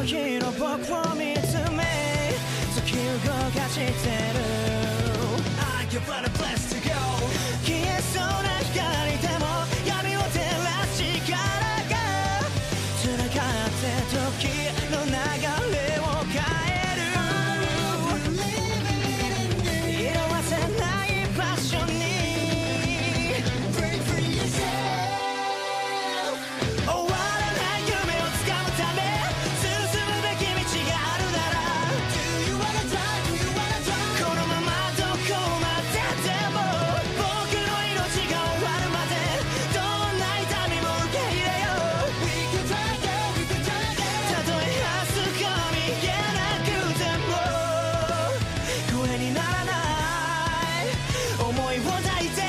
のヒーロー僕を見つめ突き動かしてる消えそうな光でも闇を照らす力が繋がって時の流れ罪